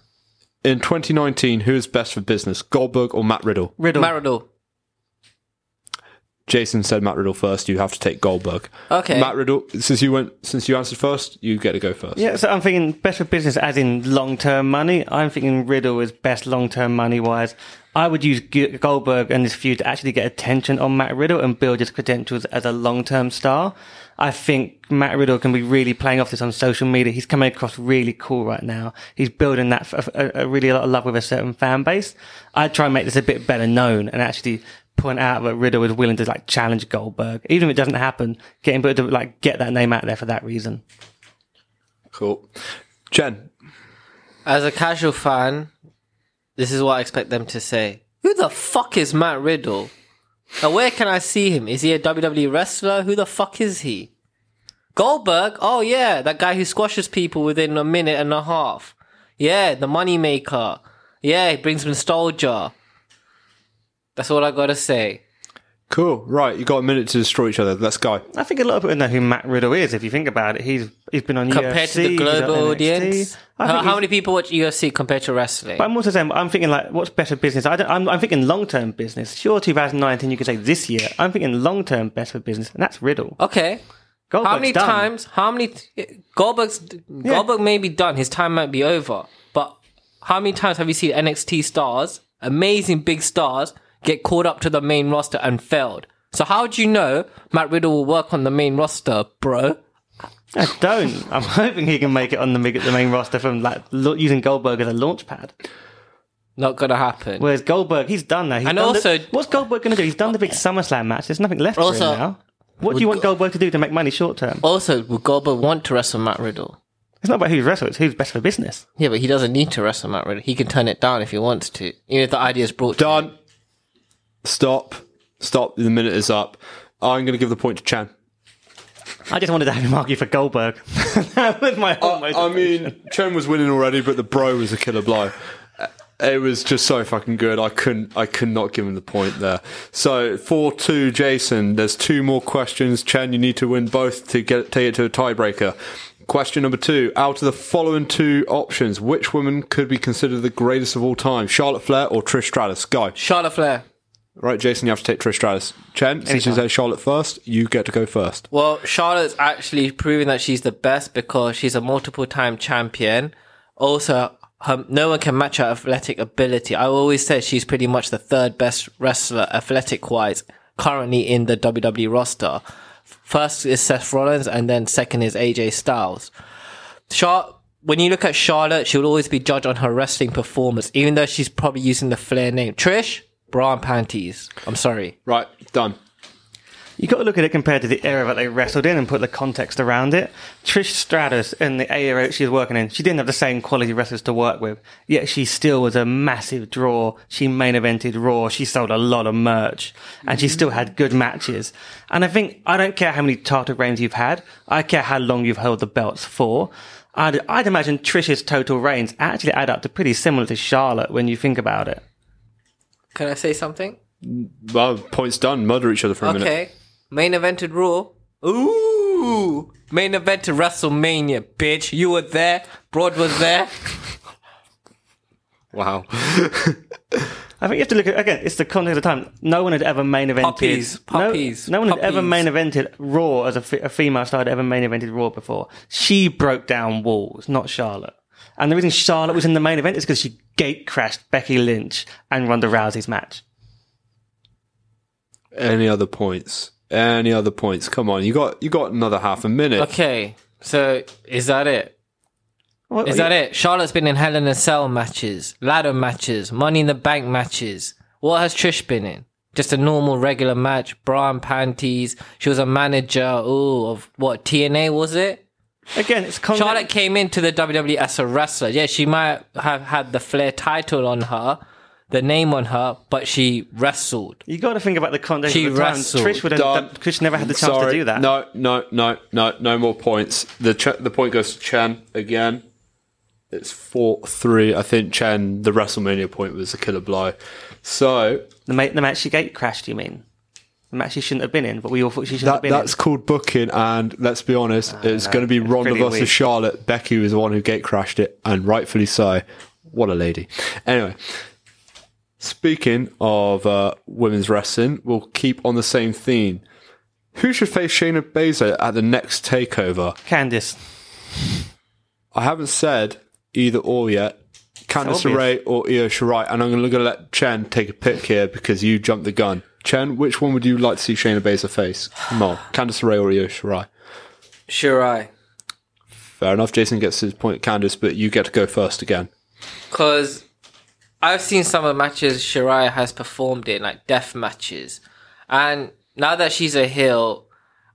In 2019, who is best for business, Goldberg or Matt Riddle? Riddle. Maradona. Jason said Matt Riddle first. You have to take Goldberg. Okay. Matt Riddle, since you went, since you answered first, you get to go first. Yeah, so I'm thinking best for business as in long term money. I'm thinking Riddle is best long term money wise. I would use G- Goldberg and this feud to actually get attention on Matt Riddle and build his credentials as a long term star. I think Matt Riddle can be really playing off this on social media. He's coming across really cool right now. He's building that f- a, a really a lot of love with a certain fan base. I'd try and make this a bit better known and actually point out that Riddle is willing to like challenge Goldberg, even if it doesn't happen. Get him to like get that name out there for that reason. Cool. Chen, As a casual fan, this is what I expect them to say. Who the fuck is Matt Riddle? And where can I see him? Is he a WWE wrestler? Who the fuck is he? Goldberg? Oh yeah, that guy who squashes people within a minute and a half. Yeah, the money maker. Yeah, he brings nostalgia. That's all I gotta say. cool. Right, you got a minute to destroy each other. Let's go. I think a lot of people know who Matt Riddle is. If you think about it, he's he's been on Compared UFC, to the global audience, how, how many people watch UFC compared to wrestling? But I'm also saying I'm thinking like, what's better business? I don't, I'm, I'm thinking long term business. Sure, 2019 you could say this year. I'm thinking long term best for business, and that's Riddle. Okay. Goldberg's how many done. times? How many? Goldberg's Goldberg may be done. His time might be over. But how many times have you seen NXT stars, amazing big stars, get called up to the main roster and failed? So how do you know Matt Riddle will work on the main roster, bro? I don't. I'm hoping he can make it on the, mig- the main roster from like lo- using Goldberg as a launch pad. Not gonna happen. Whereas Goldberg, he's done that. He's And done the- also- what's Goldberg going to do? He's done the big SummerSlam match. There's nothing left for him now. What do you want Goldberg to do to make money short term? Also, would Goldberg want to wrestle Matt Riddle? It's not about who's wrestle. It's who's best for business. Yeah, but he doesn't need to wrestle Matt Riddle. He can turn it down if he wants to, even if the idea is brought. To him. Done. Stop. Stop. The minute is up. I'm going to give the point to Chen. I just wanted to have him argue for Goldberg. that was my whole I, I mean, Chen was winning already, but the bro was a killer blow. Uh, It was just so fucking good. I couldn't, I could not give him the point there. So four two, Jason. There's two more questions. Chen, you need to win both to get take it to a tiebreaker. Question number two: Out of the following two options, which woman could be considered the greatest of all time? Charlotte Flair or Trish Stratus? Go. Charlotte Flair. Right, Jason, you have to take Trish Stratus. Chen, since you said Charlotte first, you get to go first. Well, Charlotte's actually proven that she's the best because she's a multiple time champion. Also, her, no one can match her athletic ability. I always say she's pretty much the third best wrestler athletic wise currently in the WWE roster. First is Seth Rollins and then second is AJ Styles. Char- when you look at Charlotte, she'll always be judged on her wrestling performance, even though she's probably using the Flair name. Trish, bra and panties. I'm sorry. Right, done. You got to look at it compared to the era that they wrestled in and put the context around it. Trish Stratus in the era she was working in, she didn't have the same quality wrestlers to work with, yet she still was a massive draw. She main evented Raw. She sold a lot of merch and she still had good matches. And I think, I don't care how many title reigns you've had. I care how long you've held the belts for. I'd, I'd imagine Trish's total reigns actually add up to pretty similar to Charlotte when you think about it. Can I say something? Well, points done. Murder each other for a minute. Okay. Main evented Raw. Ooh. Main evented WrestleMania, bitch. You were there. Broad was there. Wow. I think you have to look at again. It's the context of the time. No one had ever main evented. Puppies, no- puppies, No, one had ever puppies. main evented Raw as a, fe- a female star had ever main evented Raw before. She broke down walls, not Charlotte. And the reason Charlotte was in the main event is because she gate crashed Becky Lynch and Ronda Rousey's match. Any other points? Any other points? Come on, you got you got another half a minute. Okay, so is that it? What- Is that it? Charlotte's been in Hell in a Cell matches, ladder matches, Money in the Bank matches. What has Trish been in? Just a normal regular match, bra and panties. She was a manager. Ooh, of what TNA was it? Again, it's context. Charlotte came into the WWE as a wrestler. Yeah, she might have had the Flair title on her, the name on her, but she wrestled. You got to think about the context She of the time. wrestled. Trish would have Done. done, Trish never had the chance Sorry. to do that. No, no, no, no, no more points. The ch- the point goes to Chen again. It's four three. I think Chen the WrestleMania point was a killer blow. So The, ma- the match she gate crashed. You mean the match she shouldn't have been in, but we all thought she should that have been that's in. called booking, and let's be honest, it's no, going to be Ronda versus. Charlotte. Becky was the one who gate crashed it, and rightfully so. What a lady. Anyway, speaking of uh, women's wrestling, we'll keep on the same theme. Who should face Shayna Baszler at the next takeover? Candice. I haven't said either or yet. Candice. LeRae or Io Shirai, and I'm going to let Chen take a pick here because you jumped the gun. Chen, which one would you like to see Shayna Baszler face? Come on, Candice LeRae or Io Shirai? Shirai. Fair enough. Jason gets his point, Candice, but you get to go first again. Because I've seen some of the matches Shirai has performed in, like death matches. And now that she's a heel,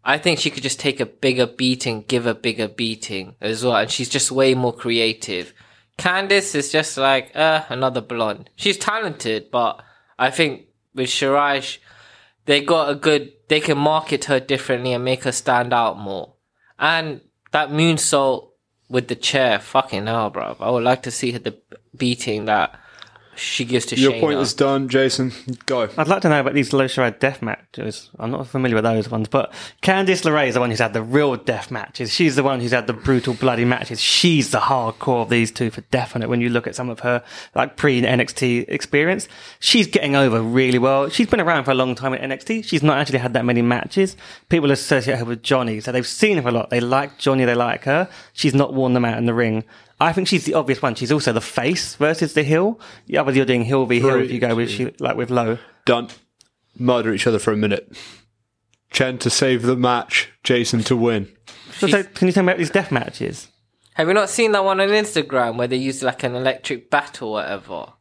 I think she could just take a bigger beating, give a bigger beating as well. And she's just way more creative. Candice is just like, uh, another blonde. She's talented, but I think with Shirai, sh- they got a good, they can market her differently and make her stand out more. And that moonsault with the chair, fucking hell, bro. I would like to see her the beating that she gives to Your Shayna. point is done, Jason. Go. I'd like to know about these Io Shirai death matches. I'm not familiar with those ones, but Candice LeRae is the one who's had the real death matches. She's the one who's had the brutal, bloody matches. She's the hardcore of these two for definite. When you look at some of her like pre NXT experience, she's getting over really well. She's been around for a long time in NXT. She's not actually had that many matches. People associate her with Johnny, so they've seen her a lot. They like Johnny, they like her. She's not worn them out in the ring. I think she's the obvious one. She's also the face versus the heel. Yeah, whether you're doing heel v heel if you go with she, like with Io. Done. Murder each other for a minute. Chen to save the match, Jason to win. So, so can you tell me about these death matches? Have you not seen that one on Instagram where they use like an electric bat or whatever?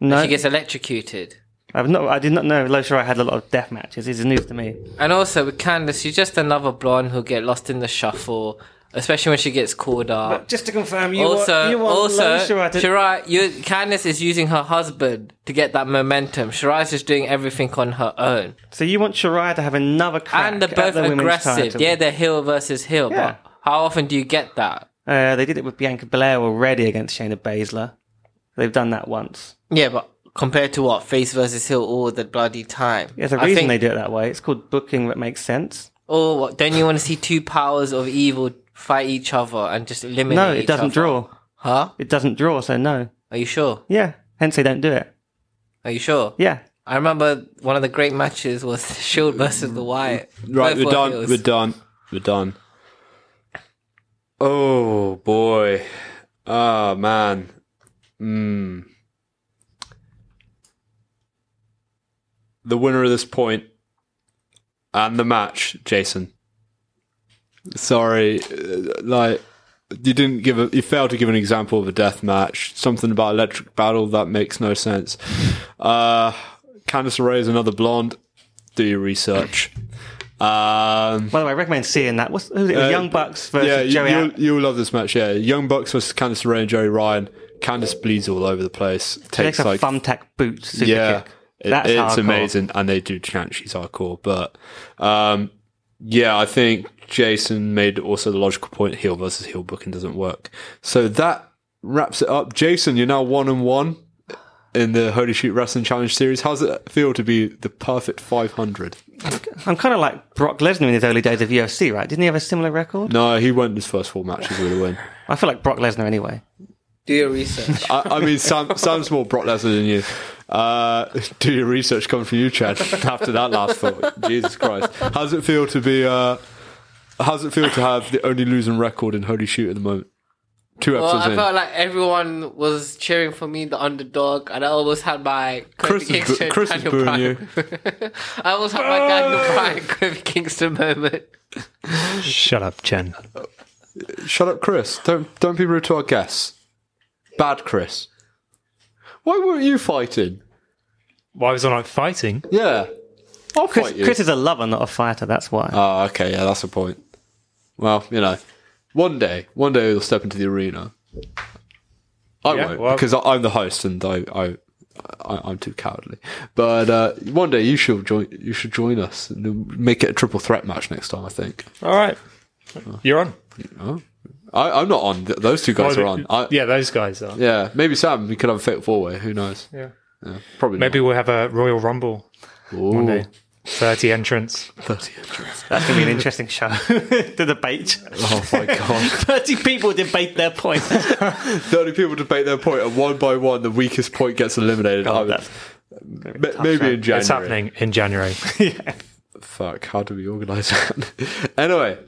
No, She gets electrocuted. I've not. I did not know Io Shirai had a lot of death matches. This is news to me. And also with Candice, she's just another blonde who'll get lost in the shuffle, especially when she gets called up. just to confirm, you also, want, you also, Shirai to, Shirai, you, Candice is using her husband to get that momentum. Shirai's just doing everything on her own. so you want Shirai to have another crack and they're at both the aggressive. Yeah, they're heel versus heel. Yeah. But how often do you get that? Uh, they did it with Bianca Belair already against Shayna Baszler. They've done that once. Yeah, but compared to what face versus heel all the bloody time. There's a I reason they do it that way. It's called booking that makes sense. Or what? Don't you want to see two powers of evil fight each other and just eliminate? No, it each doesn't other? draw. Huh? It doesn't draw, so no. Are you sure? Yeah, hence they don't do it. Are you sure? Yeah. I remember one of the great matches was the Shield versus the Wyatt. Right, Both we're were done. heels. We're done. We're done. Oh boy. Ah man. Hmm. The winner of this point and the match, Jason. Sorry, uh, like you didn't give a, you failed to give an example of a death match. Something about electric battle that makes no sense. Uh, Candice LeRae is another blonde. Do your research. Um, By the way, I recommend seeing that. What's who's it? Uh, Young Bucks versus yeah, you, Joey. you'll, you'll love this match. Yeah, Young Bucks versus Candice LeRae and Joey Ryan. Candice bleeds all over the place. Takes like thumbtack boot super yeah, kick. it- it's hardcore. amazing, and they do chant she's hardcore. But um, yeah, I think Jason made also the logical point: heel versus heel booking doesn't work. So that wraps it up. Jason, you're now one and one in the Holy Shoot Wrestling Challenge series. How's it feel to be the perfect 500? I'm kind of like Brock Lesnar in his early days of UFC, right? Didn't he have a similar record? No, he won his first four matches with a win. I feel like Brock Lesnar anyway. Do your research. I, I mean, Sam, Sam's more Brock Lesnar than you. Uh, do your research coming from you, Chad? After that last thought, Jesus Christ, how's it feel to be? Uh, how's it feel to have the only losing record in Holy Shoot at the moment? Two episodes Well, episodes I in. felt like everyone was cheering for me, the underdog, and I almost had my Chris Kofi is Kingston, boo- Chris is Daniel booing Bryan. I almost had my ah! Daniel Bryan, Kofi Kingston moment. Shut up, Chen. Shut up, Chris. Don't don't be rude to our guests. Bad Chris. Why weren't you fighting? Why was I not fighting? Yeah, I'll Chris, fight you. Chris is a lover, not a fighter. That's why. Oh, okay, yeah, that's the point. Well, you know, one day, one day he'll step into the arena. I Yeah, won't well- because I, I'm the host and I, I, I I'm too cowardly. But uh, one day you should join. You should join us and make it a triple threat match next time. I think. All right. You're on. I, I'm not on. Th- Those two guys Oh, are on. I, yeah, those guys are. yeah, maybe Sam. We could have a fatal four way. Who knows? Yeah. Probably Maybe we'll have a Royal Rumble not. Ooh, day. 30 entrants. 30 entrants. That's going to be an interesting show. the debate. Oh my god. 30 people debate their point. 30 people debate their point, and one by one, the weakest point gets eliminated. I would- that's Ma- maybe in January. It's happening in January. Fuck, how do we organise that? anyway,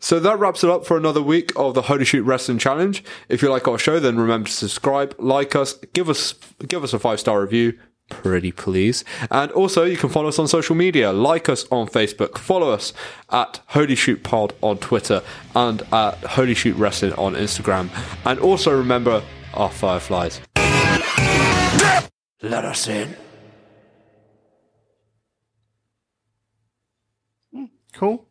so that wraps it up for another week of the Holy Shoot Wrestling Challenge. If you like our show, then remember to subscribe, like us, give us give us a five star review. Pretty please. And also you can follow us on social media. Like us on Facebook. Follow us at Holy Shoot Pod on Twitter and at Holy Shoot Wrestling on Instagram. And also remember our fireflies. Let us in. Hmm, cool.